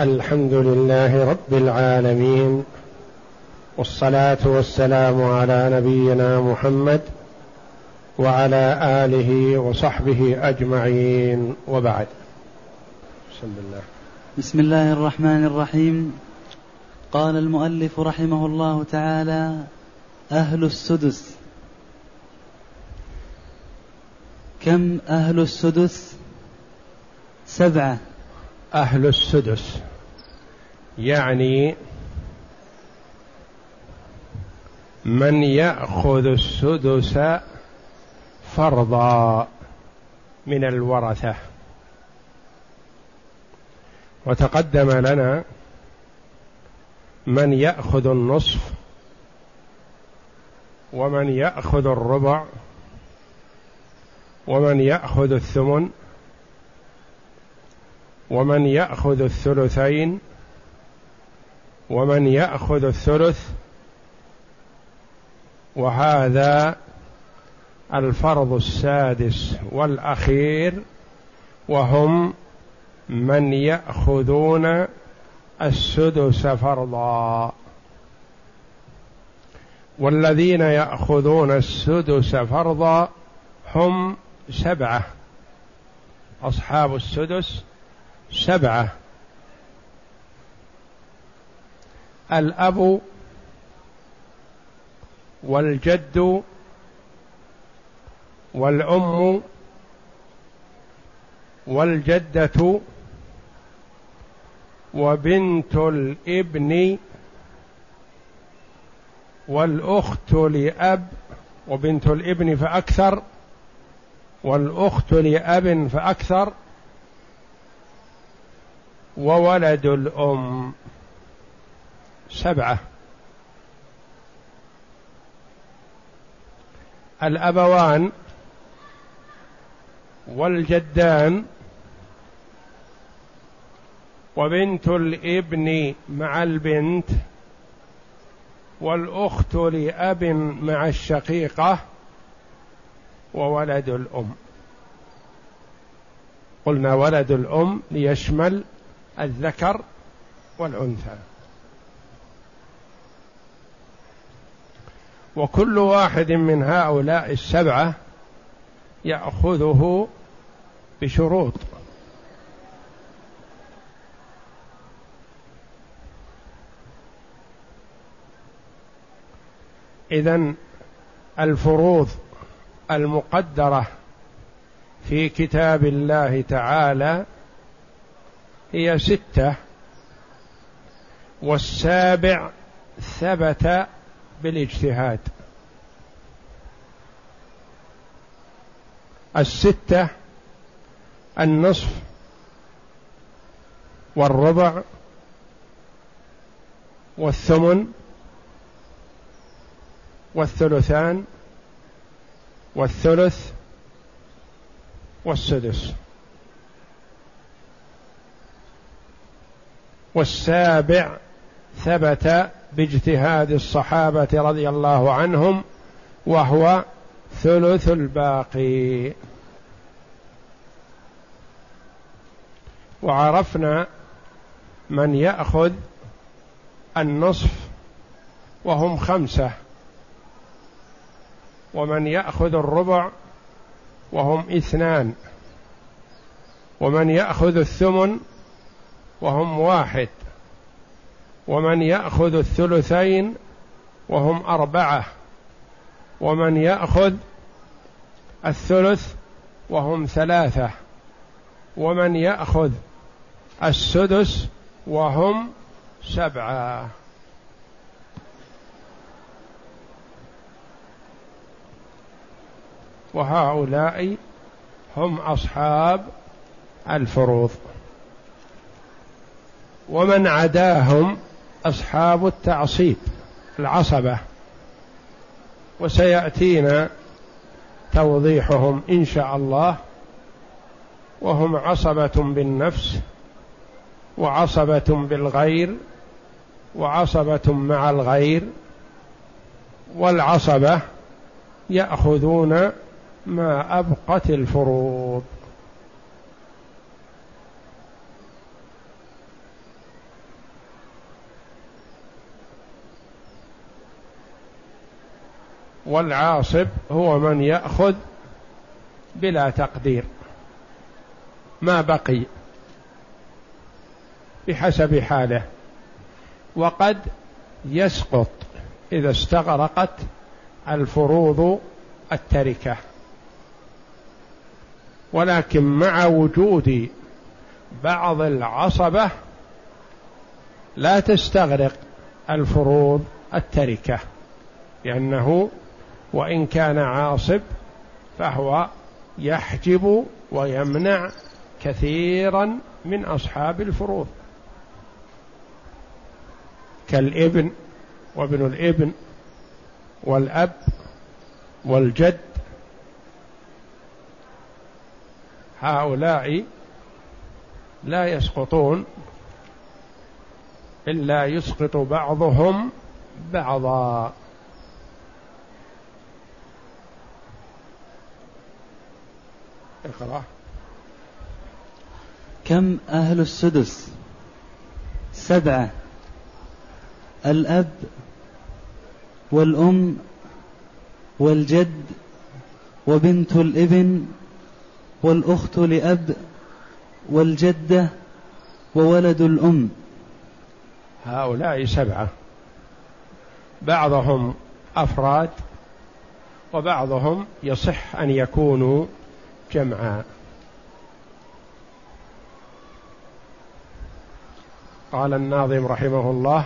الحمد لله رب العالمين والصلاة والسلام على نبينا محمد وعلى آله وصحبه أجمعين. وبعد. بسم الله. بسم الله الرحمن الرحيم. قال المؤلف رحمه الله تعالى أهل السدس. كم أهل السدس؟ سبعة. أهل السدس. يعني من يأخذ السدس فرضا من الورثة. وتقدم لنا من يأخذ النصف ومن يأخذ الربع ومن يأخذ الثمن ومن يأخذ الثلثين ومن يأخذ الثلث وهذا الفرض السادس والأخير وهم من يأخذون السدس فرضا. والذين يأخذون السدس فرضا هم سبعة. أصحاب السدس سبعة. الأب والجد والأم والجدة وبنت الابن والأخت لأب وبنت الابن فأكثر والأخت لأب فأكثر. وولد الأم سبعة. الأبوان والجدان وبنت الابن مع البنت والأخت لأب مع الشقيقة وولد الأم. قلنا ولد الأم ليشمل الذكر والأنثى. وكل واحد من هؤلاء السبعة يأخذه بشروط. إذن الفروض المقدرة في كتاب الله تعالى هي ستة والسابع ثبت بالاجتهاد. الستة النصف والربع والثمن والثلثان والثلث والسدس. والسابع ثبت باجتهاد الصحابة رضي الله عنهم وهو ثلث الباقي. وعرفنا من يأخذ النصف وهم خمسة. ومن يأخذ الربع وهم اثنان. ومن يأخذ الثمن وهم واحد. ومن يأخذ الثلثين وهم أربعة. ومن يأخذ الثلث وهم ثلاثة. ومن يأخذ السدس وهم سبعة. وهؤلاء هم أصحاب الفروض. ومن عداهم أصحاب التعصيب العصبة. وسيأتينا توضيحهم إن شاء الله. وهم عصبة بالنفس وعصبة بالغير وعصبة مع الغير. والعصبة يأخذون ما أبقت الفروض. والعاصب هو من يأخذ بلا تقدير ما بقي بحسب حاله وقد يسقط إذا استغرقت الفروض التركة. ولكن مع وجود بعض العصبة لا تستغرق الفروض التركة لأنه وإن كان عاصب فهو يحجب ويمنع كثيرا من أصحاب الفروض. كالإبن وابن الإبن والأب والجد. هؤلاء لا يسقطون إلا يسقط بعضهم بعضا. اقرأ. كم أهل السدس؟ سبعة. الأب والأم والجد وبنت الإبن والأخت لأب والجدة وولد الأم. هؤلاء سبعة. بعضهم أفراد وبعضهم يصح أن يكونوا جمعا قال الناظم رحمه الله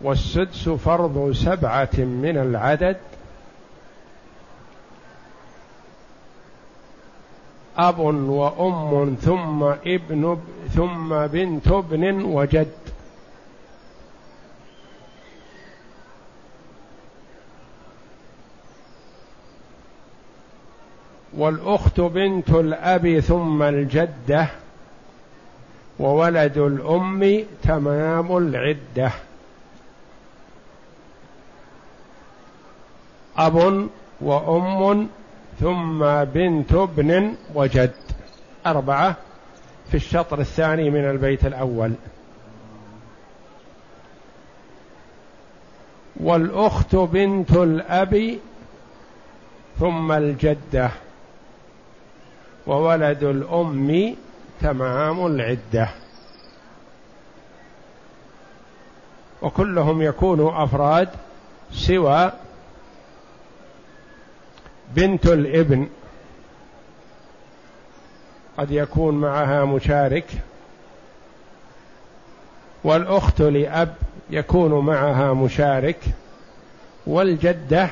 والسدس فرض سبعة من العدد. أب وأم ثم ابن ثم بنت ابن وجد. والأخت بنت الأب ثم الجدة وولد الأم تمام العدة. أب وأم ثم بنت ابن وجد. أربعة في الشطر الثاني من البيت الأول. والأخت بنت الأب ثم الجدة. وولد الأم تمام العدة. وكلهم يكون أفراد سوى بنت الابن. قد يكون معها مشارك. والأخت لأب يكون معها مشارك. والجدة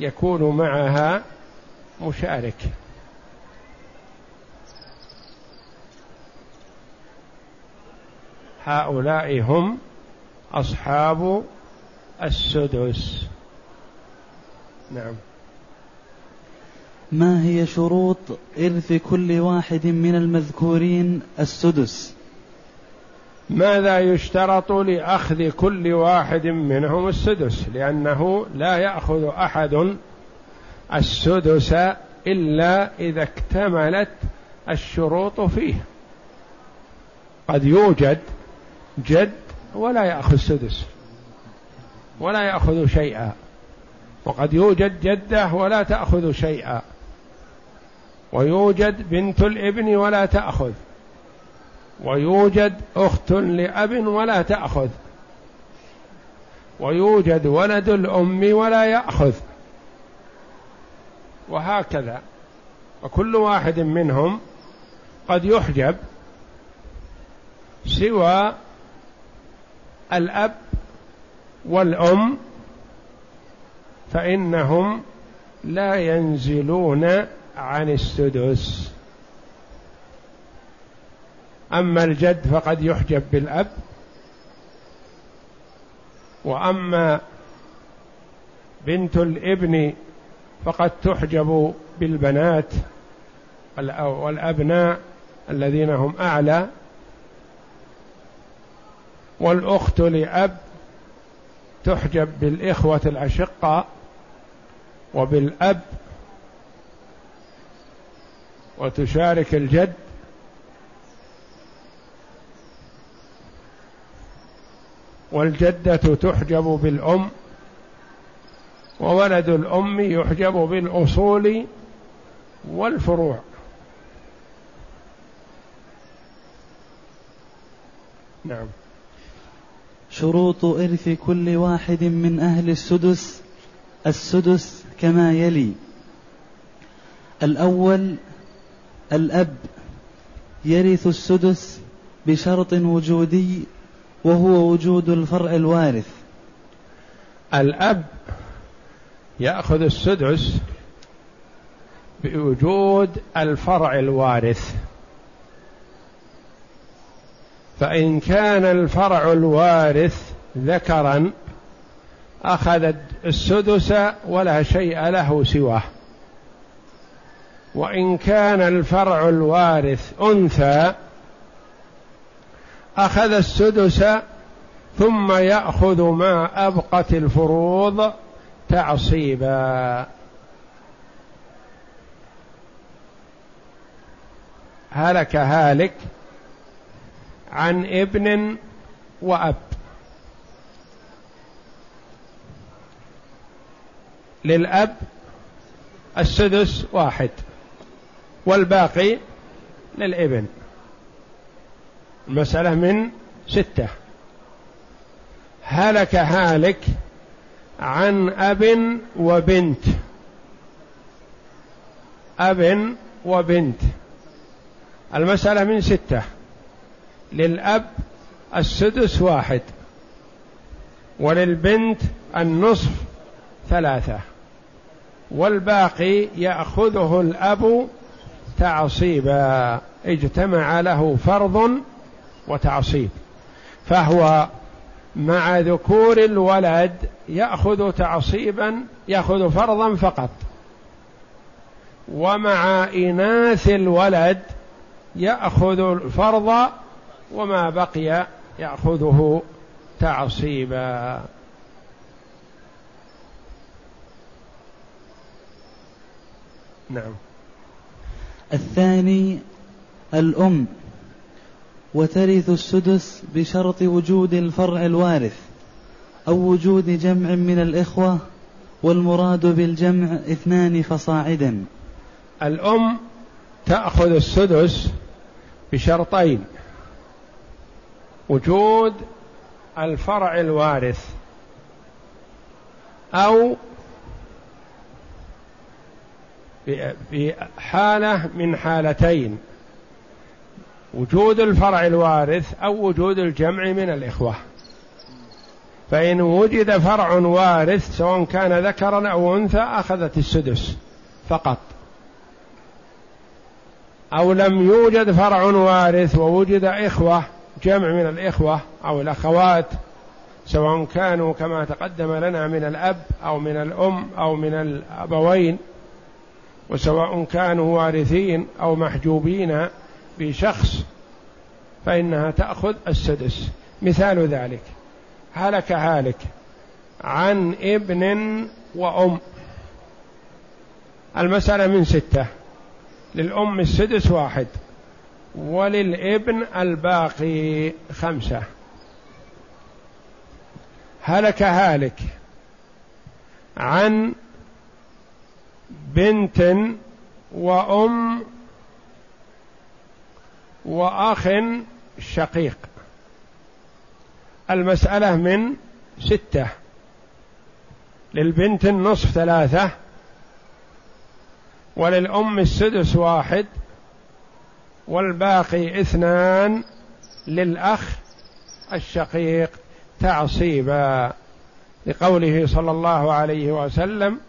يكون معها مشارك. هؤلاء هم أصحاب السدس. نعم. ما هي شروط إرث كل واحد من المذكورين السدس؟ ماذا يشترط لأخذ كل واحد منهم السدس؟ لأنه لا يأخذ أحد السدس إلا إذا اكتملت الشروط فيه. قد يوجد جد ولا يأخذ سدس ولا يأخذ شيئا. وقد يوجد جدة ولا تأخذ شيئا. ويوجد بنت الابن ولا تأخذ. ويوجد أخت لأب ولا تأخذ. ويوجد ولد الأم ولا يأخذ. وهكذا. وكل واحد منهم قد يحجب سوى الأب والأم فإنهم لا ينزلون عن السدس. أما الجد فقد يحجب بالأب وأما بنت الإبن فقد تحجب بالبنات والأبناء الذين هم أعلى. والأخت لأب تحجب بالإخوة الأشقاء وبالأب وتشارك الجد والجدة تحجب بالأم وولد الأم يحجب بالأصول والفروع. نعم. شروط إرث كل واحد من أهل السدس السدس كما يلي. الأول الأب يرث السدس بشرط وجودي وهو وجود الفرع الوارث. الأب يأخذ السدس بوجود الفرع الوارث. فإن كان الفرع الوارث ذكرا أخذ السدس ولا شيء له سواه. وإن كان الفرع الوارث أنثى أخذ السدس ثم يأخذ ما أبقت الفروض تعصيبا. هلك هالك عن ابن وأب. للأب السدس واحد والباقي للابن. المسألة من ستة. هلك هالك عن أب وبنت. أب وبنت. المسألة من ستة. للأب السدس واحد وللبنت النصف ثلاثة والباقي يأخذه الأب تعصيبا اجتمع له فرض وتعصيب. فهو مع ذكور الولد يأخذ تعصيبا يأخذ فرضا فقط. ومع إناث الولد يأخذ الفرض وما بقي يأخذه تعصيبا. نعم. الثاني الأم وترث السدس بشرط وجود الفرع الوارث أو وجود جمع من الإخوة والمراد بالجمع اثنان فصاعدا. الأم تأخذ السدس بشرطين وجود الفرع الوارث أو في حالة من حالتين وجود الفرع الوارث أو وجود الجمع من الإخوة. فإن وجد فرع وارث سواء كان ذكرا أو أنثى أخذت السدس فقط. أو لم يوجد فرع وارث ووجد إخوة جمع من الإخوة أو الأخوات سواء كانوا كما تقدم لنا من الأب أو من الأم أو من الأبوين وسواء كانوا وارثين أو محجوبين بشخص فإنها تأخذ السدس. مثال ذلك هلك هالك عن ابن وأم. المسألة من ستة للأم السدس واحد وللابن الباقي خمسة. هلك هالك عن بنت وأم وأخ شقيق. المسألة من ستة. للبنت النصف ثلاثة وللأم السدس واحد والباقي اثنان للأخ الشقيق تعصيبا لقوله صلى الله عليه وسلم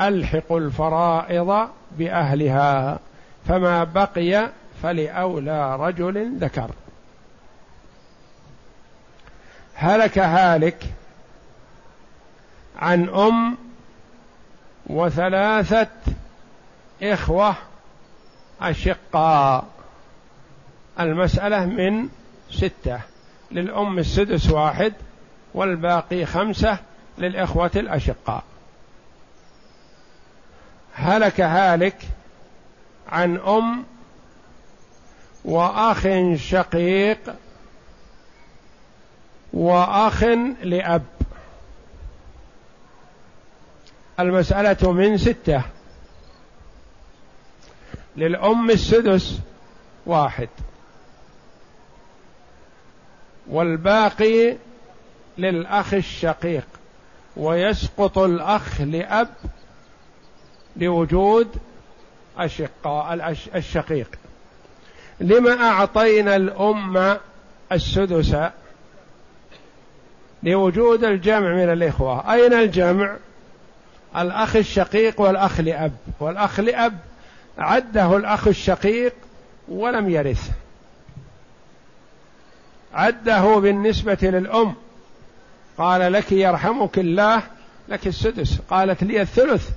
الحقوا الفرائض بأهلها فما بقي فلأولى رجل ذكر. هلك هالك عن أم وثلاثة إخوة أشقاء. المسألة من ستة للأم السدس واحد والباقي خمسة للإخوة الأشقاء. هلك هالك عن أم وأخ شقيق وأخ لأب. المسألة من ستة للأم السدس واحد. والباقي للأخ الشقيق ويسقط الأخ لأب لوجود أشقاء الشقيق. لما أعطينا الأم السدس لوجود الجمع من الإخوة أين الجمع؟ الأخ الشقيق والأخ لأب والأخ لأب عده الأخ الشقيق ولم يرث. عده بالنسبة للأم. قال لك يرحمك الله لك السدس. قالت لي الثلث.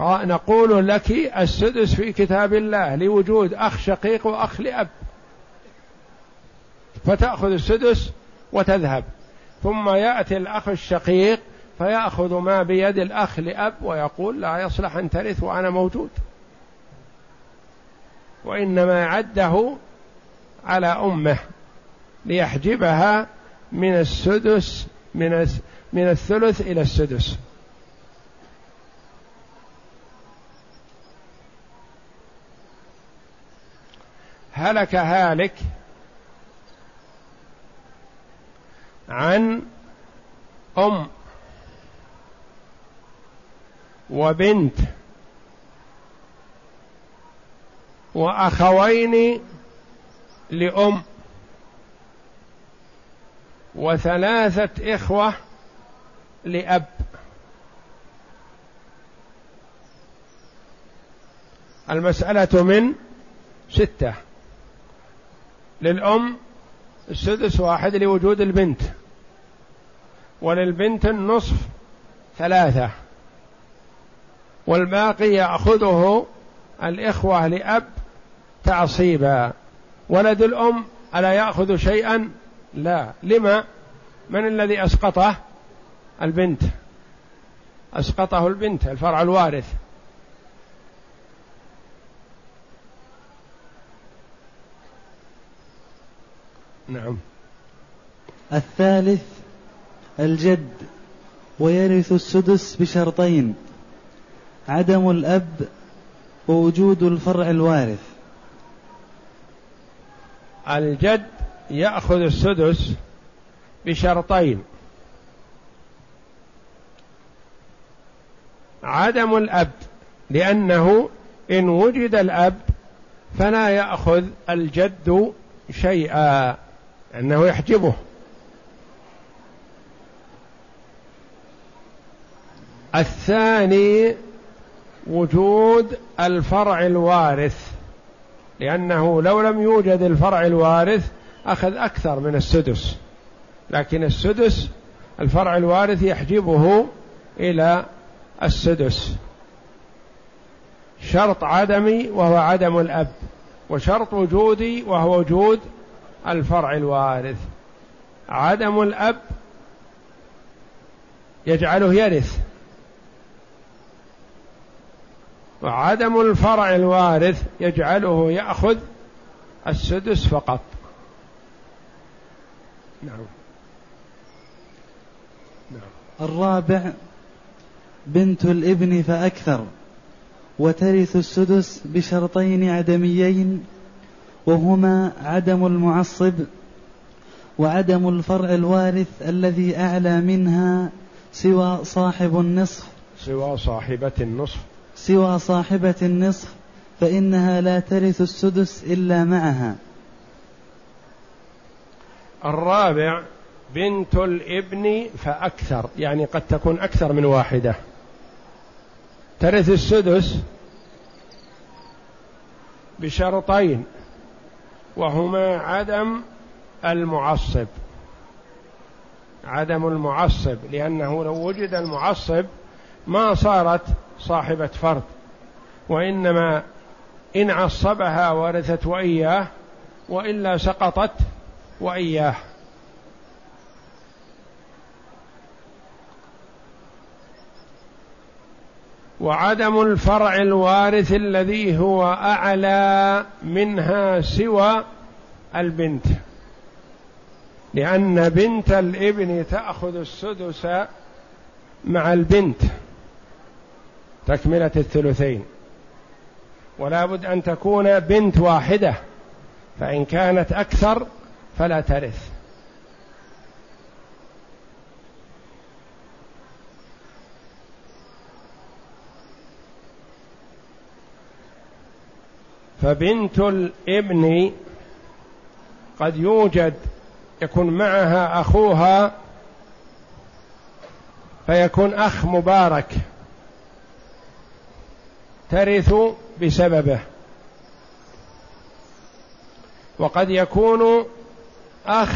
نقول لك السدس في كتاب الله لوجود أخ شقيق وأخ لأب. فتأخذ السدس وتذهب. ثم يأتي الأخ الشقيق فيأخذ ما بيد الأخ لأب ويقول لا يصلح أن ترث وأنا موجود. وإنما عده على أمه ليحجبها من السدس من من الثلث إلى السدس. هلك هالك عن أم وبنت وأخوين لأم وثلاثة إخوة لأب. المسألة من ستة. للأم السدس واحد لوجود البنت. وللبنت النصف ثلاثة. والباقي يأخذه الإخوة لأب تعصيبا. ولد الأم ألا يأخذ شيئا؟ لا. لما؟ من الذي أسقطه؟ البنت. أسقطه البنت الفرع الوارث. نعم. الثالث الجد ويرث السدس بشرطين عدم الأب ووجود الفرع الوارث. الجد يأخذ السدس بشرطين. عدم الأب لأنه إن وجد الأب فلا يأخذ الجد شيئا أنه يحجبه. الثاني وجود الفرع الوارث. لأنه لو لم يوجد الفرع الوارث أخذ أكثر من السدس. لكن السدس الفرع الوارث يحجبه إلى السدس. شرط عدمي وهو عدم الأب وشرط وجودي وهو وجود الفرع الوارث. عدم الأب يجعله يرث. وعدم الفرع الوارث يجعله يأخذ السدس فقط. نعم. نعم. الرابع بنت الابن فأكثر وترث السدس بشرطين عدميين وهما عدم المعصب وعدم الفرع الوارث الذي أعلى منها سوى صاحب النصف. سوى صاحبة النصف. سوى صاحبة النصف فإنها لا ترث السدس إلا معها. الرابع بنت الإبن فأكثر يعني قد تكون أكثر من واحدة. ترث السدس بشرطين وهما عدم المعصب. عدم المعصب لأنه لو وجد المعصب ما صارت صاحبة فرد. وإنما إن عصبها ورثت وإياه وإلا سقطت وإياه. وعدم الفرع الوارث الذي هو أعلى منها سوى البنت. لأن بنت الإبن تأخذ السدس مع البنت. تكملة الثلثين. ولا بد أن تكون بنت واحدة فإن كانت أكثر فلا ترث. فبنت الابن قد يوجد يكون معها أخوها فيكون أخ مبارك. ترث بسببه. وقد يكون أخ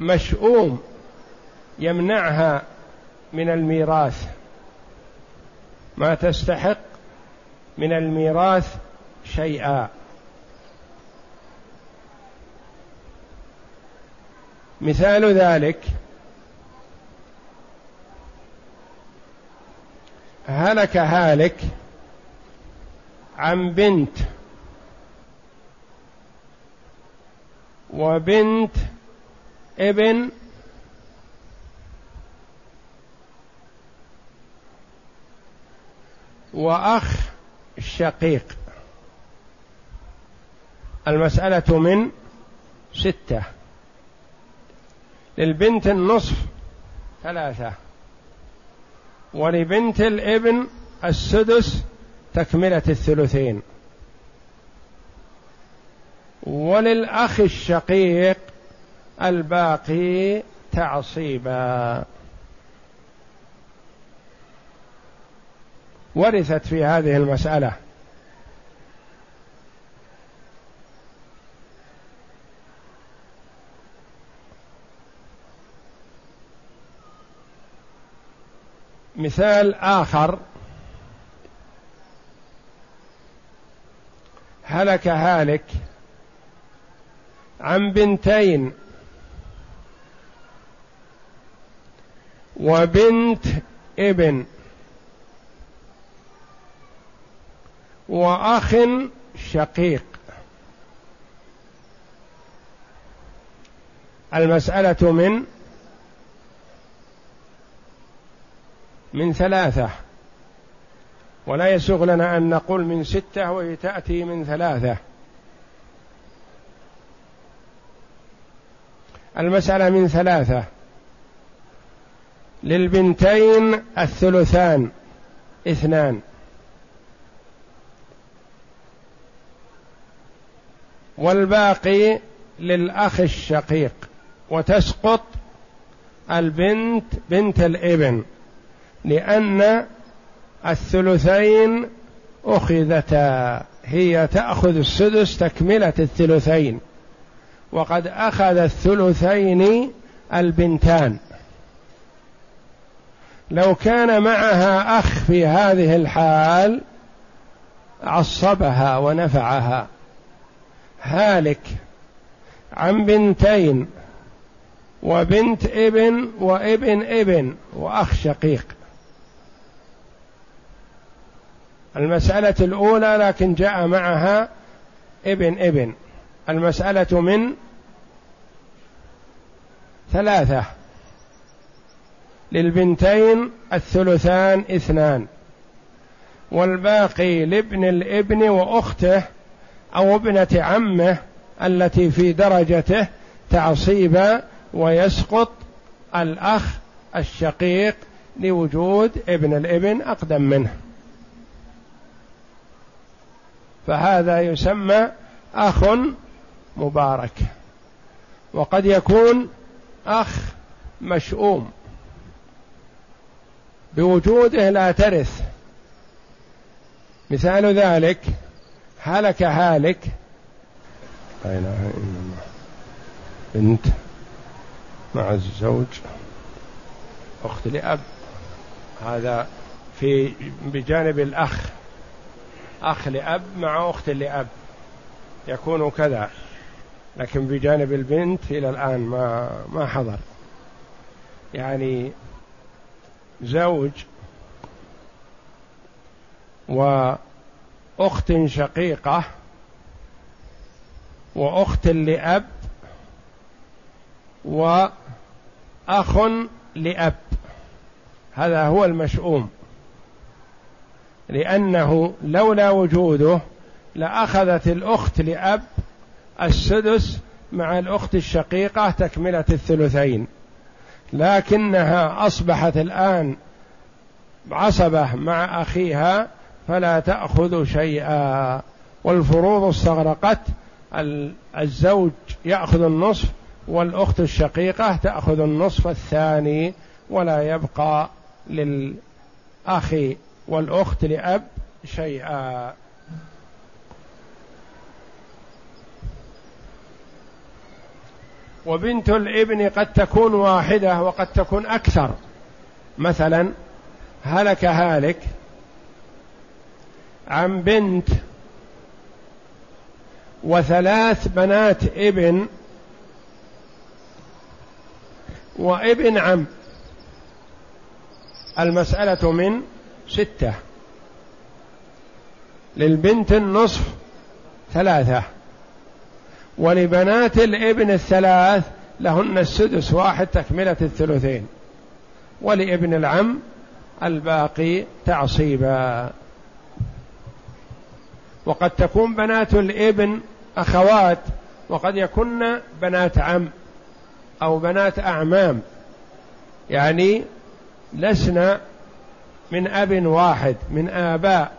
مشؤوم يمنعها من الميراث. ما تستحق من الميراث شيئا. مثال ذلك هلك هالك عن بنت وبنت ابن وأخ شقيق. المسألة من ستة. للبنت النصف ثلاثة. ولبنت الابن السدس تكملة الثلثين. وللأخ الشقيق الباقي تعصيبا. ورثت في هذه المسألة مثال آخر. هلك هالك عن بنتين. وبنت ابن. وأخ شقيق. المسألة من من ثلاثة. ولا يسوغ لنا أن نقول من ستة وهي تأتي من ثلاثة. المسألة من ثلاثة. للبنتين الثلثان اثنان. والباقي للأخ الشقيق. وتسقط البنت بنت الإبن. لأن الثلثين أخذتا هي تأخذ السدس تكملة الثلثين وقد أخذ الثلثين البنتان. لو كان معها أخ في هذه الحال عصبها ونفعها. هالك عن بنتين وبنت ابن وابن ابن وأخ شقيق. المسألة الأولى لكن جاء معها ابن ابن. المسألة من ثلاثة. للبنتين الثلثان اثنان. والباقي لابن الابن وأخته أو ابنة عمه التي في درجته تعصيبا ويسقط الأخ الشقيق لوجود ابن الابن أقدم منه. فهذا يسمى أخ مبارك وقد يكون أخ مشؤوم بوجوده لا ترث. مثال ذلك هلك هالك لا إله إلا الله بنت مع الزوج أخت لأب هذا في بجانب الأخ. أخ لأب مع أخت لأب. يكون كذا. لكن بجانب البنت إلى الآن ما ما حضر. يعني زوج و اخت شقيقة وأخت لأب وأخ لأب. هذا هو المشؤوم. لأنه لولا وجوده لأخذت الأخت لأب السدس مع الأخت الشقيقة تكملة الثلثين. لكنها أصبحت الآن عصبة مع أخيها فلا تأخذ شيئا. والفروض استغرقت. الزوج يأخذ النصف والأخت الشقيقة تأخذ النصف الثاني ولا يبقى للأخ والأخت لأب شيئا. وبنت الابن قد تكون واحدة وقد تكون أكثر. مثلا هلك هالك عن بنت وثلاث بنات ابن وابن عم. المسألة من ستة. للبنت النصف ثلاثة. ولبنات الابن الثلاث لهن السدس واحد تكملة الثلثين. ولابن العم الباقي تعصيبا. وقد تكون بنات الابن أخوات وقد يكن بنات عم أو بنات أعمام. يعني لسنا من أب واحد من آباء.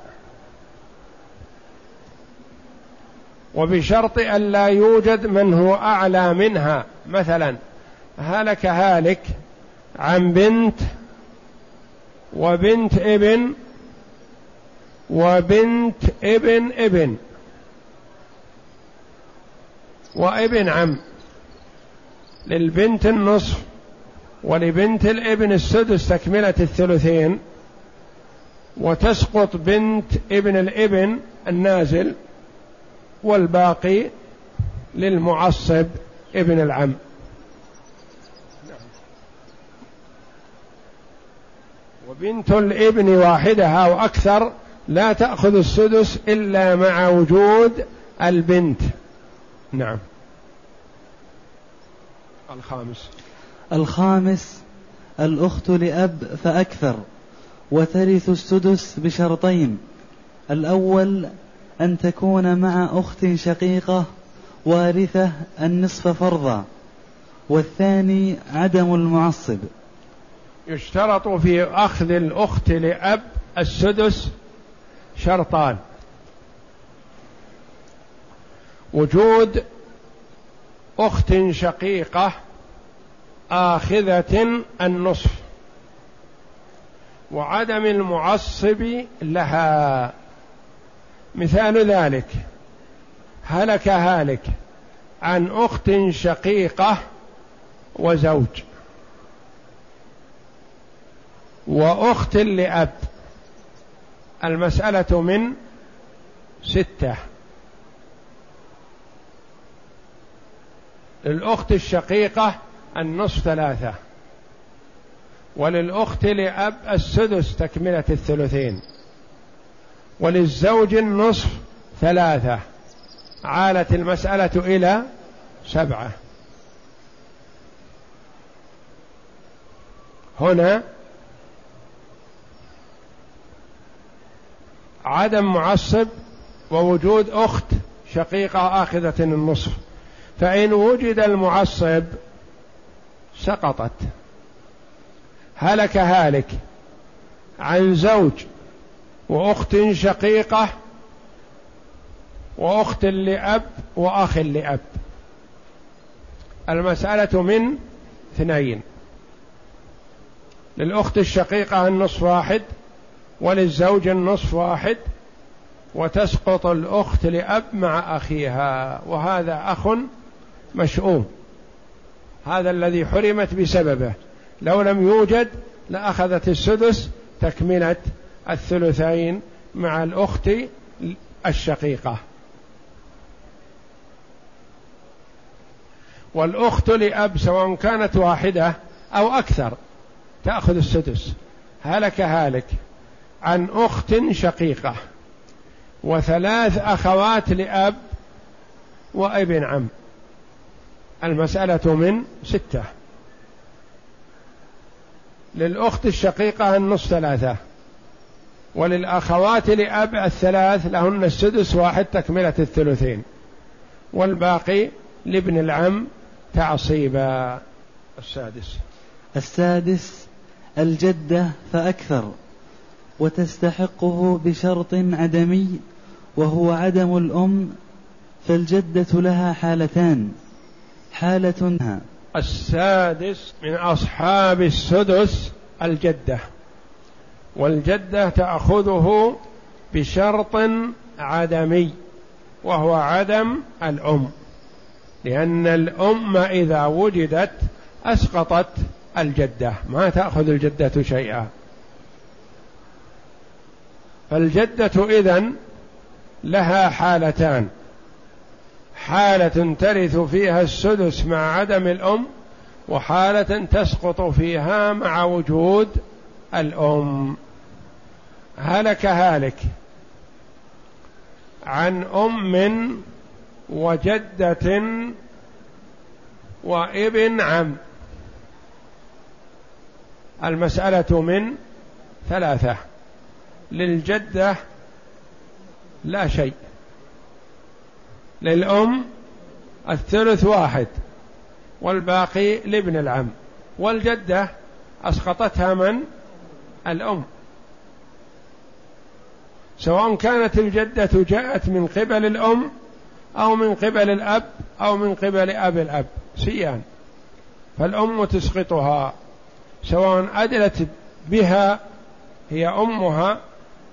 وبشرط أن لا يوجد من هو أعلى منها. مثلا هلك هالك عن بنت وبنت ابن وبنت ابن ابن وابن عم. للبنت النصف ولبنت الابن السدس تكملة الثلثين. وتسقط بنت ابن الابن النازل والباقي للمعصب ابن العم. وبنت الابن واحدة أو أكثر لا تأخذ السدس إلا مع وجود البنت. نعم. الخامس. الخامس الأخت لأب فأكثر. وترث السدس بشرطين. الأول أن تكون مع أخت شقيقة وارثة النصف فرضا. والثاني عدم المعصب. يشترط في أخذ الأخت لأب السدس شرطان. وجود أخت شقيقة آخذة النصف. وعدم المعصب لها. مثال ذلك هلك هالك عن أخت شقيقة وزوج وأخت لأب. المسألة من ستة للأخت الشقيقة النصف ثلاثة. وللأخت لأب السدس تكملة الثلثين. وللزوج النصف ثلاثة. عالت المسألة إلى سبعة. هنا عدم معصب ووجود أخت شقيقة آخذة النصف. فإن وجد المعصب سقطت. هلك هالك عن زوج وأخت شقيقة وأخت لأب وأخ لأب. المسألة من اثنين. للأخت الشقيقة النصف واحد وللزوج النصف واحد وتسقط الأخت لأب مع أخيها وهذا أخ مشؤوم. هذا الذي حرمت بسببه. لو لم يوجد لأخذت السدس تكملة الثلثين مع الأخت الشقيقة. والأخت لأب سواء كانت واحدة أو أكثر تأخذ السدس. هلك هالك عن أخت شقيقة وثلاث أخوات لأب وابن عم. المسألة من ستة. للأخت الشقيقة النصف ثلاثة وللأخوات لأب الثلاث لهن السدس واحد تكملة الثلثين والباقي لابن العم تعصيبا. السادس. السادس الجدة فأكثر وتستحقه بشرط عدمي وهو عدم الأم فالجدة لها حالتان حالة السادس من أصحاب السدس الجدة. والجدة تأخذه بشرط عدمي وهو عدم الأم. لأن الأم إذا وجدت أسقطت الجدة. ما تأخذ الجدة شيئا. فالجدة إذن لها حالتان. حالة ترث فيها السدس مع عدم الأم وحالة تسقط فيها مع وجود الأم. هلك هالك عن أم وجدة وابن عم. المسألة من ثلاثة. للجدة لا شيء. للأم الثلث واحد والباقي لابن العم والجدة أسقطتها من؟ الأم. سواء كانت الجدة جاءت من قبل الأم أو من قبل الأب أو من قبل أب الأب سيان فالأم تسقطها سواء أدلت بها هي أمها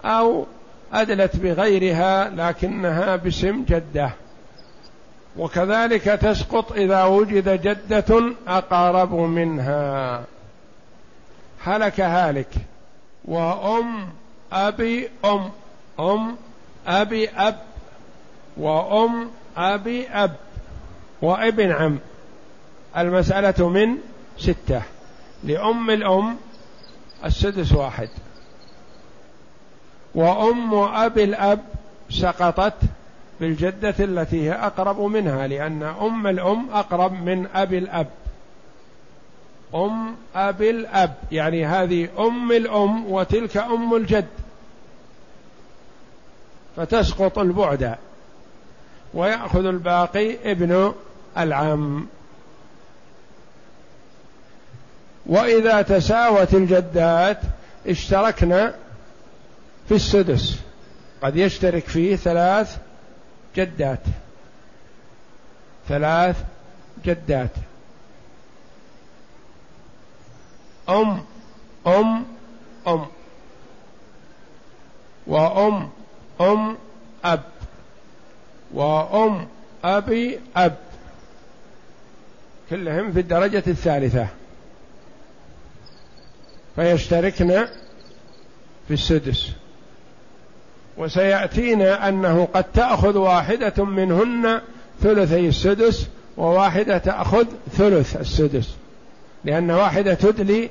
أو أدلت بغيرها لكنها باسم جدة. وكذلك تسقط إذا وجد جدة أقرب منها. هلك هالك. وأم أبي أم. أم أبي أب. وأم أبي أب. وابن عم. المسألة من ستة. لأم الأم السدس واحد. وأم أبي الأب سقطت بالجدة التي هي أقرب منها لأن أم الأم أقرب من أبي الأب. أم أبي الأب يعني هذه أم الأم وتلك أم الجد. فتسقط البعد ويأخذ الباقي ابن العم. وإذا تساوت الجدات اشتركنا في السدس. قد يشترك فيه ثلاث جدات. ثلاث جدات. أم أم أم. وأم أم أب. وأم أبي أب. كلهم في الدرجة الثالثة. فيشتركن في السدس. وسيأتينا أنه قد تأخذ واحدة منهن ثلثي السدس وواحدة تأخذ ثلث السدس. لأن واحدة تدلي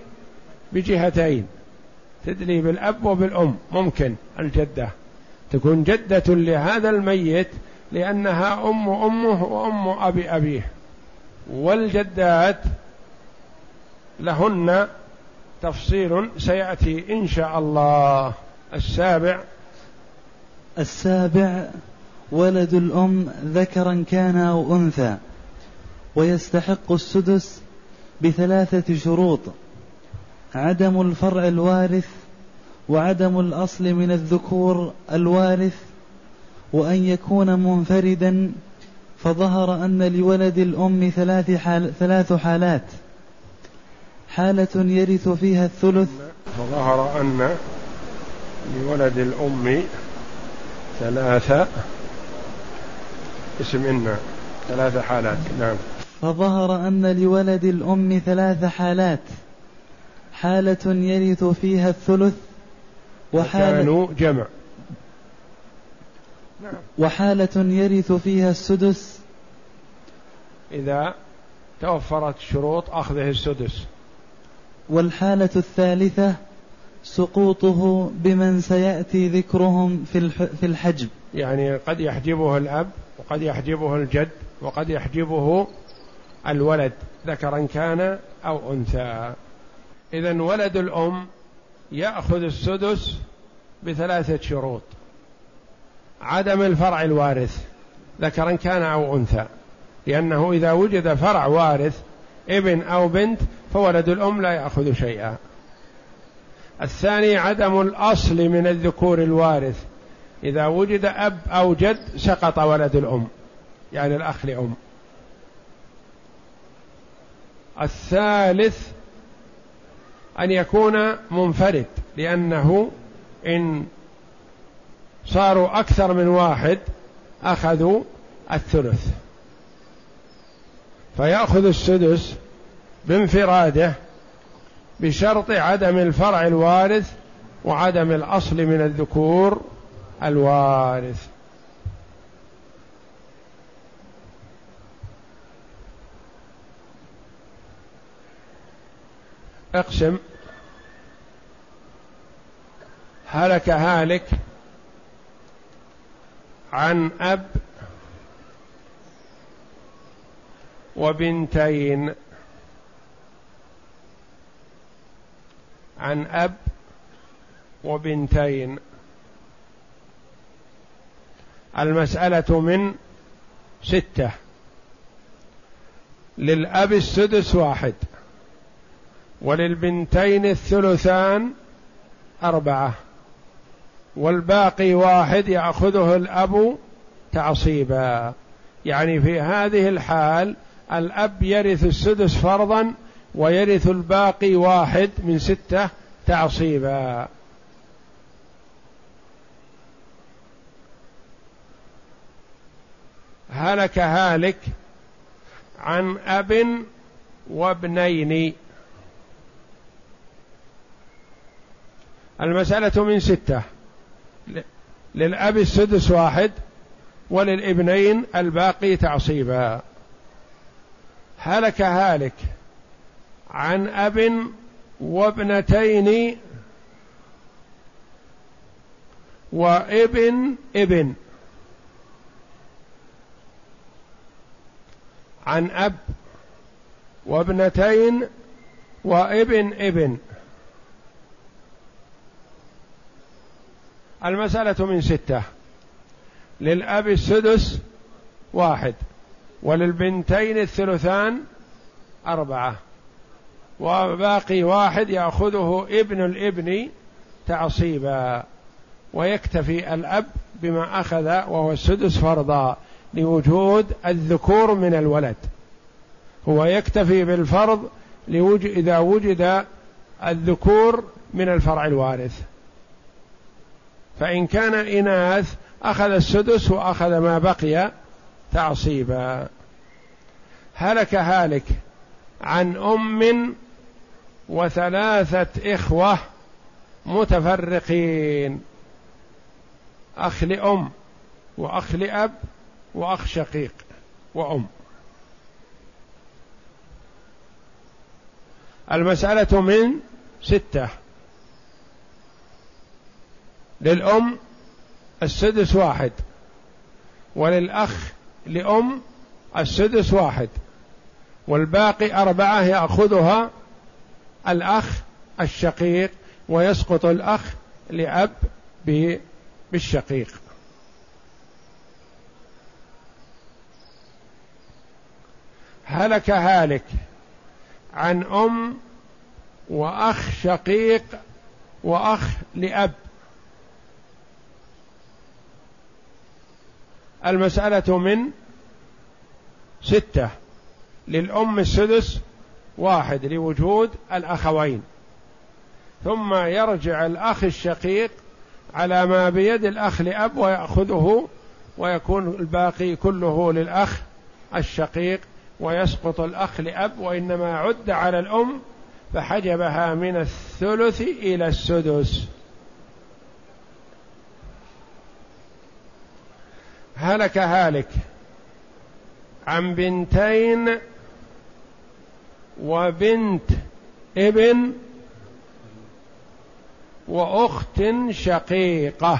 بجهتين تدلي بالأب وبالأم ممكن الجدة. تكون جدة لهذا الميت لأنها أم أمه وأم أبي أبيه. والجدات لهن تفصيل سيأتي إن شاء الله السابع السابع ولد الأم ذكرا كان أو أنثى ويستحق السدس بثلاثة شروط عدم الفرع الوارث وعدم الأصل من الذكور الوارث وأن يكون منفردا فظهر أن لولد الأم ثلاث, حال ثلاث حالات حالة يرث فيها الثلث فظهر أن لولد الأم ثلاثة اسم إن ثلاث حالات نعم. فظهر أن لولد الأم ثلاث حالات. حالة يرث فيها الثلث وحالة جمع. نعم. وحالة يرث فيها السدس. إذا توفرت شروط أخذه السدس. والحالة الثالثة سقوطه بمن سيأتي ذكرهم في الحجب. يعني قد يحجبه الأب وقد يحجبه الجد وقد يحجبه الولد ذكرا كان أو أنثى. إذا ولد الأم يأخذ السدس بثلاثة شروط. عدم الفرع الوارث ذكرا كان أو أنثى. لأنه إذا وجد فرع وارث ابن أو بنت فولد الأم لا يأخذ شيئا. الثاني عدم الأصل من الذكور الوارث. إذا وجد أب أو جد سقط ولد الأم يعني الأخ لأم. الثالث أن يكون منفرد لأنه إن صاروا أكثر من واحد أخذوا الثلث. فيأخذ السدس بانفراده بشرط عدم الفرع الوارث وعدم الأصل من الذكور الوارث. اقسم. هلك هالك عن أب وبنتين. عن أب وبنتين. المسألة من ستة. للأب السدس واحد وللبنتين الثلثان أربعة والباقي واحد يأخذه الأب تعصيبا. يعني في هذه الحال الأب يرث السدس فرضا ويرث الباقي واحد من ستة تعصيبا. هلك هالك عن أب وابنين. المسألة من ستة. للأب السدس واحد وللابنين الباقي تعصيبا. هلك هالك عن أب وابنتين وابن ابن. عن أب وابنتين وابن ابن. المسألة من ستة. للأب السدس واحد وللبنتين الثلثان أربعة. وباقي واحد يأخذه ابن الابن تعصيبا ويكتفي الأب بما أخذ وهو السدس فرضا لوجود الذكور من الولد. هو يكتفي بالفرض إذا وجد الذكور من الفرع الوارث. فإن كان إناث أخذ السدس وأخذ ما بقي تعصيبا. هلك هالك عن أم وثلاثة إخوة متفرقين. أخ لأم وأخ لأب وأخ شقيق وأم. المسألة من ستة. للأم السدس واحد وللأخ لأم السدس واحد والباقي أربعة يأخذها الأخ الشقيق ويسقط الأخ لأب بالشقيق. هلك هالك عن أم وأخ شقيق وأخ لأب. المسألة من ستة للأم السدس واحد لوجود الأخوين. ثم يرجع الأخ الشقيق على ما بيد الأخ لأب ويأخذه ويكون الباقي كله للأخ الشقيق ويسقط الأخ لأب وإنما عد على الأم فحجبها من الثلث إلى السدس. هلك هالك عن بنتين وبنت ابن وأخت شقيقة.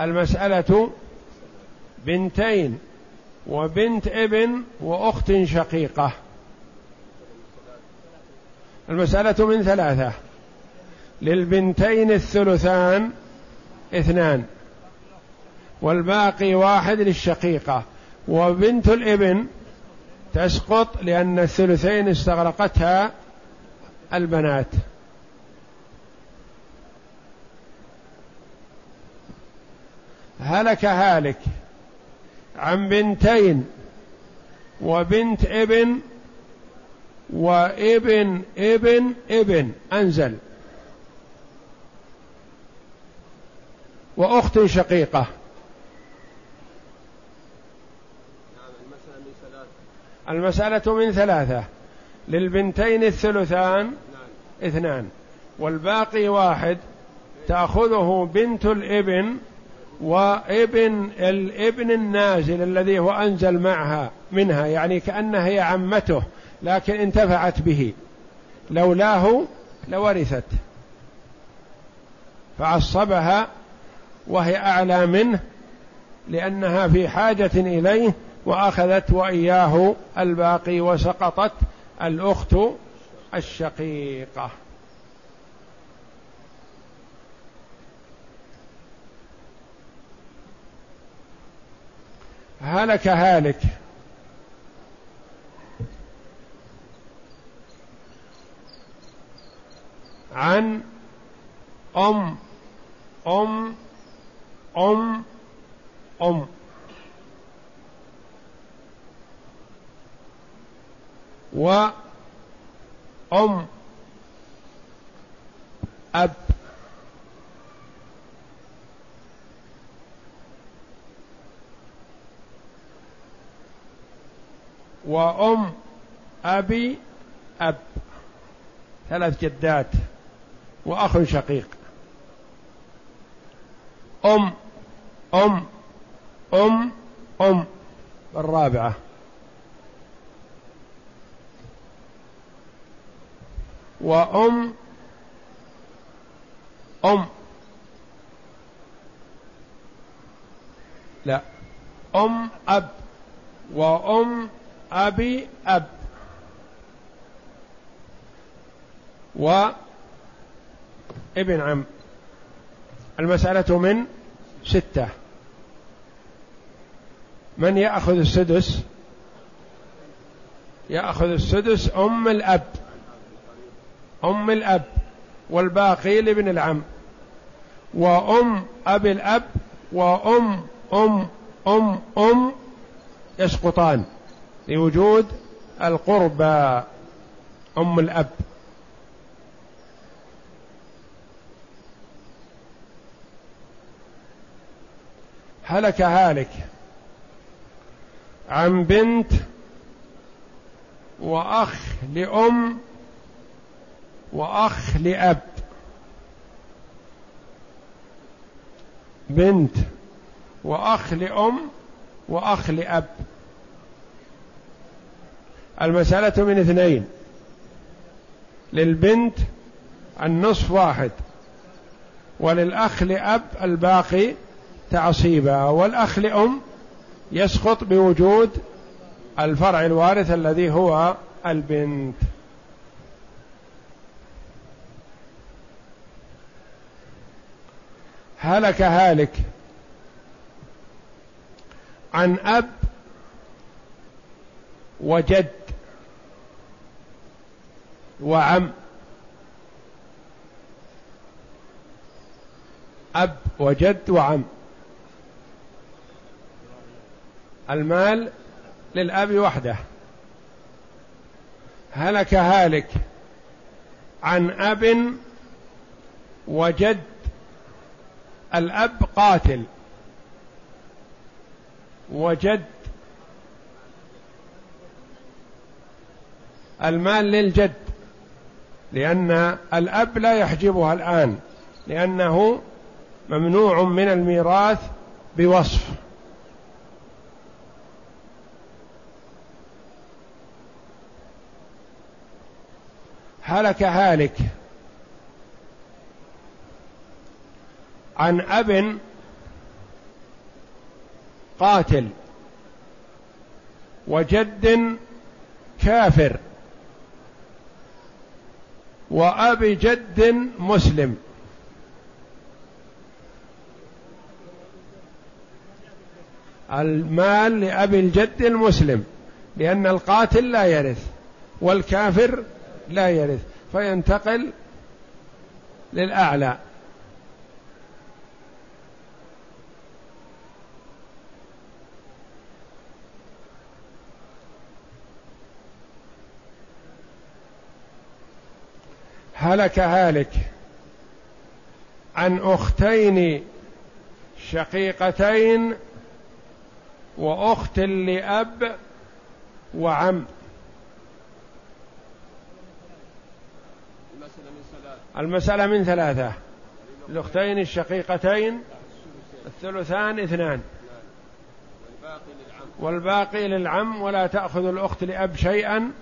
المسألة بنتين وبنت ابن وأخت شقيقة. المسألة من ثلاثة للبنتين الثلثان اثنان. والباقي واحد للشقيقة. وبنت الإبن تسقط لأن الثلثين استغرقتها البنات. هلك هالك عن بنتين وبنت إبن وإبن إبن إبن. أنزل. وأخت شقيقة. المسألة من ثلاثة للبنتين الثلثان اثنان والباقي واحد تأخذه بنت الإبن وإبن الإبن النازل الذي هو أنزل معها منها يعني كأنها هي عمته لكن انتفعت به. لولاه لورثت. فعصبها وهي أعلى منه لأنها في حاجة إليه وأخذت وإياه الباقي وسقطت الأخت الشقيقة. هلك هالك. عن أم أم أم أم. وأم أب. وأم أبي أب. ثلاث جدات وأخ شقيق. أم أم أم أم. الرابعة. وأم أم. لا أم أب. وأم أبي أب. وابن عم. المسألة من ستة. من يأخذ السدس؟ يأخذ السدس أم الأب. أم الأب والباقي لابن العم وأم أبي الأب وأم أم أم أم يسقطان لوجود القربى أم الأب. هلك هالك عن بنت وأخ لأم وأخ لأب. بنت. وأخ لأم. وأخ لأب. المسألة من اثنين. للبنت النصف واحد. وللأخ لأب الباقي تعصيبا. والأخ لأم يسقط بوجود الفرع الوارث الذي هو البنت. هلك هالك. عن أب وجد وعم. أب وجد وعم. المال للأب وحده. هلك هالك. عن أب وجد الأب قاتل. وجد المال للجد. لأن الأب لا يحجبها الآن. لأنه ممنوع من الميراث بوصف. هلك هالك. عن أب قاتل وجد كافر وأب جد مسلم. المال لأبي الجد المسلم لأن القاتل لا يرث والكافر لا يرث فينتقل للأعلى. هلك هالك عن أختين شقيقتين وأخت لأب وعم. المسألة من ثلاثة. الأختين الشقيقتين الثلثان اثنان. والباقي للعم. ولا تأخذ الأخت لأب شيئا.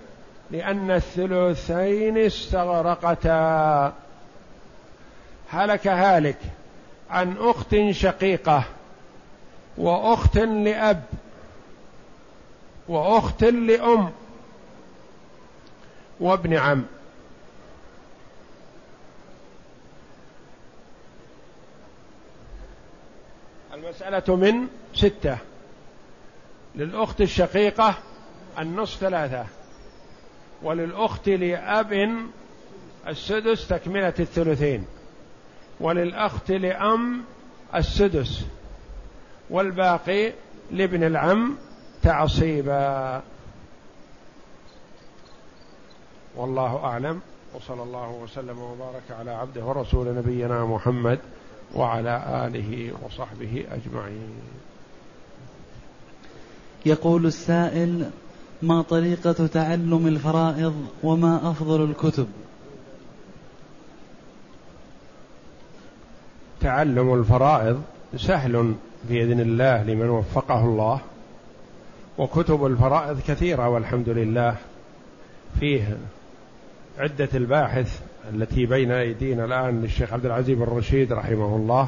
لأن الثلثين استغرقتا. هلك هالك عن أخت شقيقة وأخت لأب وأخت لأم وابن عم. المسألة من ستة. للأخت الشقيقة النصف ثلاثة. وللأخت لأب السدس تكملة الثلثين. وللأخت لأم السدس. والباقي لابن العم تعصيبا. والله أعلم. وصلى الله وسلم وبارك على عبده ورسول نبينا محمد وعلى آله وصحبه أجمعين. يقول السائل ما طريقة تعلم الفرائض وما أفضل الكتب. تعلم الفرائض سهل بإذن الله لمن وفقه الله وكتب الفرائض كثيرة والحمد لله. فيه عدة الباحث التي بين أيدينا الآن للشيخ عبد العزيز بن رشيد رحمه الله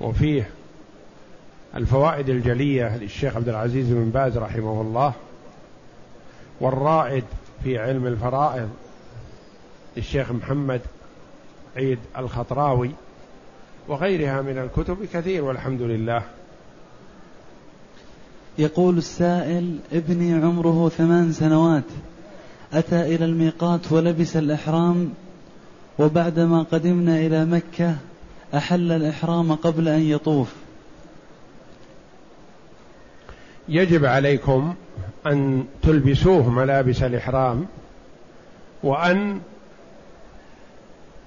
وفيه الفوائد الجلية للشيخ عبد العزيز بن باز رحمه الله. والرائد في علم الفرائض للشيخ محمد عيد الخطراوي وغيرها من الكتب كثير والحمد لله. يقول السائل ابني عمره ثمان سنوات. أتى إلى الميقات ولبس الإحرام وبعدما قدمنا إلى مكة أحل الإحرام قبل أن يطوف. يجب عليكم أن تلبسوه ملابس الإحرام وأن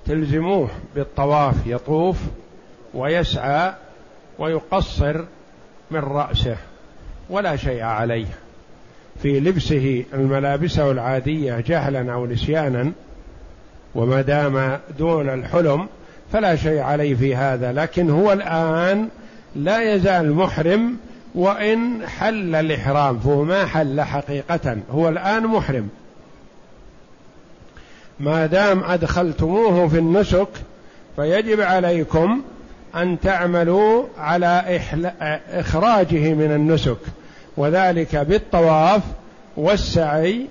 تلزموه بالطواف يطوف ويسعى ويقصر من رأسه ولا شيء عليه. في لبسه الملابسه العادية جهلا أو نسيانا وما دام دون الحلم فلا شيء عليه في هذا لكن هو الآن لا يزال محرم وإن حل الإحرام فهو ما حل حقيقة هو الآن محرم. ما دام أدخلتموه في النسك فيجب عليكم أن تعملوا على إخراجه من النسك وذلك بالطواف والسعي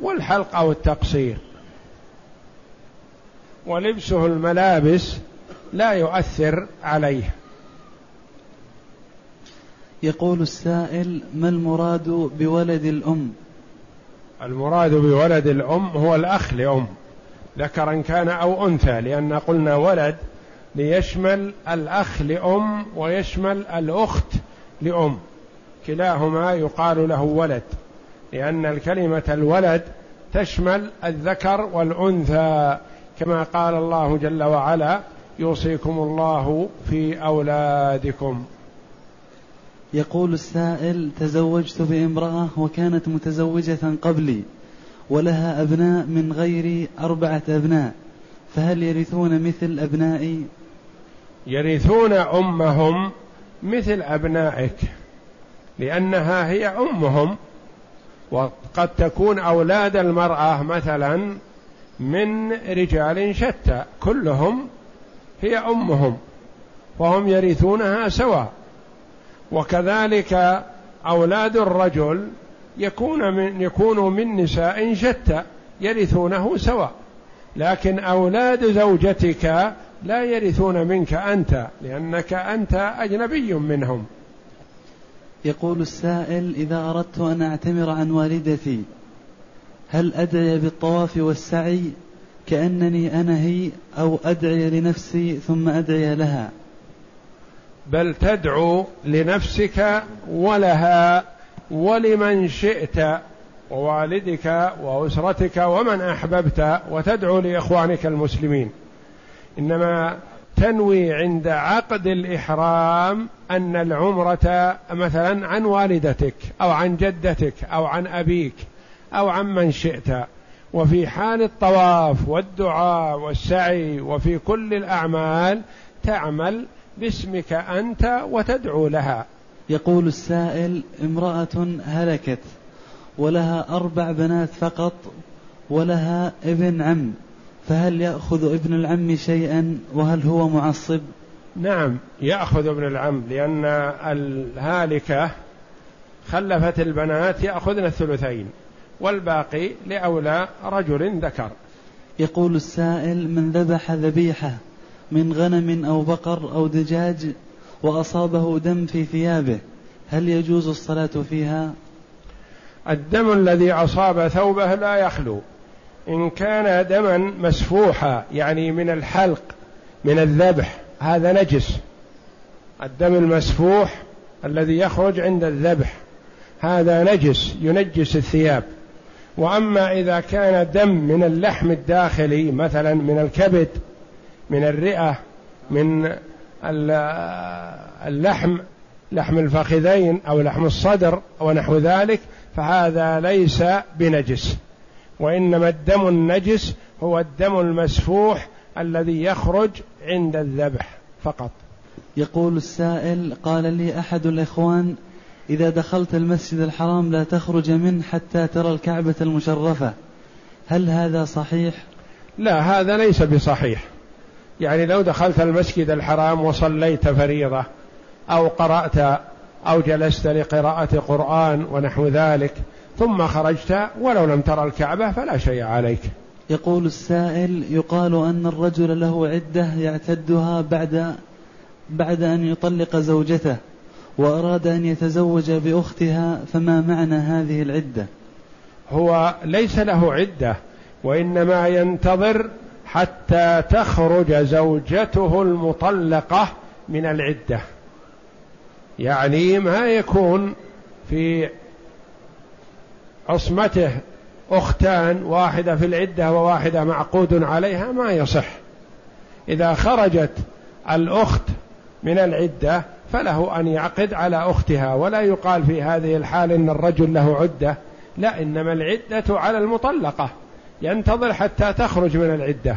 والحلق أو التقصير. ولبسه الملابس لا يؤثر عليه. يقول السائل ما المراد بولد الأم؟ المراد بولد الأم هو الأخ لأم ذكرا كان أو أنثى لأن قلنا ولد ليشمل الأخ لأم ويشمل الأخت لأم. كلاهما يقال له ولد لأن الكلمة الولد تشمل الذكر والأنثى كما قال الله جل وعلا يوصيكم الله في أولادكم. يقول السائل تزوجت بامرأة وكانت متزوجة قبلي ولها أبناء من غير أربعة أبناء فهل يرثون مثل أبنائي؟ يرثون أمهم مثل أبنائك لأنها هي أمهم وقد تكون أولاد المرأة مثلا من رجال شتى كلهم هي أمهم وهم يرثونها سواء. وكذلك أولاد الرجل يكون من يكون من نساء شتى يرثونه سواء. لكن أولاد زوجتك لا يرثون منك أنت لأنك أنت أجنبي منهم. يقول السائل إذا أردت أن أعتمر عن والدتي هل أدعي بالطواف والسعي؟ كأنني أنا هي أو أدعي لنفسي ثم أدعي لها. بل تدعو لنفسك ولها ولمن شئت ووالدك وأسرتك ومن أحببت وتدعو لإخوانك المسلمين. إنما تنوي عند عقد الإحرام أن العمرة مثلا عن والدتك أو عن جدتك أو عن أبيك أو عن من شئت. وفي حال الطواف والدعاء والسعي وفي كل الأعمال تعمل باسمك أنت وتدعو لها. يقول السائل امرأة هلكت ولها أربع بنات فقط ولها ابن عم فهل يأخذ ابن العم شيئا؟ وهل هو معصب؟ نعم يأخذ ابن العم لأن الهالكة خلفت البنات يأخذن الثلثين والباقي لأولى رجل ذكر. يقول السائل من ذبح ذبيحة من غنم أو بقر أو دجاج وأصابه دم في ثيابه هل يجوز الصلاة فيها؟ الدم الذي أصاب ثوبه لا يخلو. إن كان دما مسفوحا يعني من الحلق من الذبح هذا نجس. الدم المسفوح الذي يخرج عند الذبح هذا نجس ينجس الثياب. وأما إذا كان دم من اللحم الداخلي مثلا من الكبد من الرئة من اللحم لحم الفخذين أو لحم الصدر ونحو ذلك فهذا ليس بنجس. وإنما الدم النجس هو الدم المسفوح الذي يخرج عند الذبح فقط. يقول السائل قال لي أحد الإخوان إذا دخلت المسجد الحرام لا تخرج منه حتى ترى الكعبة المشرفة. هل هذا صحيح؟ لا هذا ليس بصحيح. يعني لو دخلت المسجد الحرام وصليت فريضة أو قرأت أو جلست لقراءة قرآن ونحو ذلك ثم خرجت ولو لم ترى الكعبة فلا شيء عليك. يقول السائل يقال أن الرجل له عدة يعتدها بعد بعد أن يطلق زوجته وأراد أن يتزوج بأختها فما معنى هذه العدة؟ هو ليس له عدة وإنما ينتظر حتى تخرج زوجته المطلقة من العدة. يعني ما يكون في عصمته أختان واحدة في العدة وواحدة معقود عليها ما يصح. إذا خرجت الأخت من العدة فله أن يعقد على أختها ولا يقال في هذه الحال إن الرجل له عدة لا إنما العدة على المطلقة. ينتظر حتى تخرج من العدة.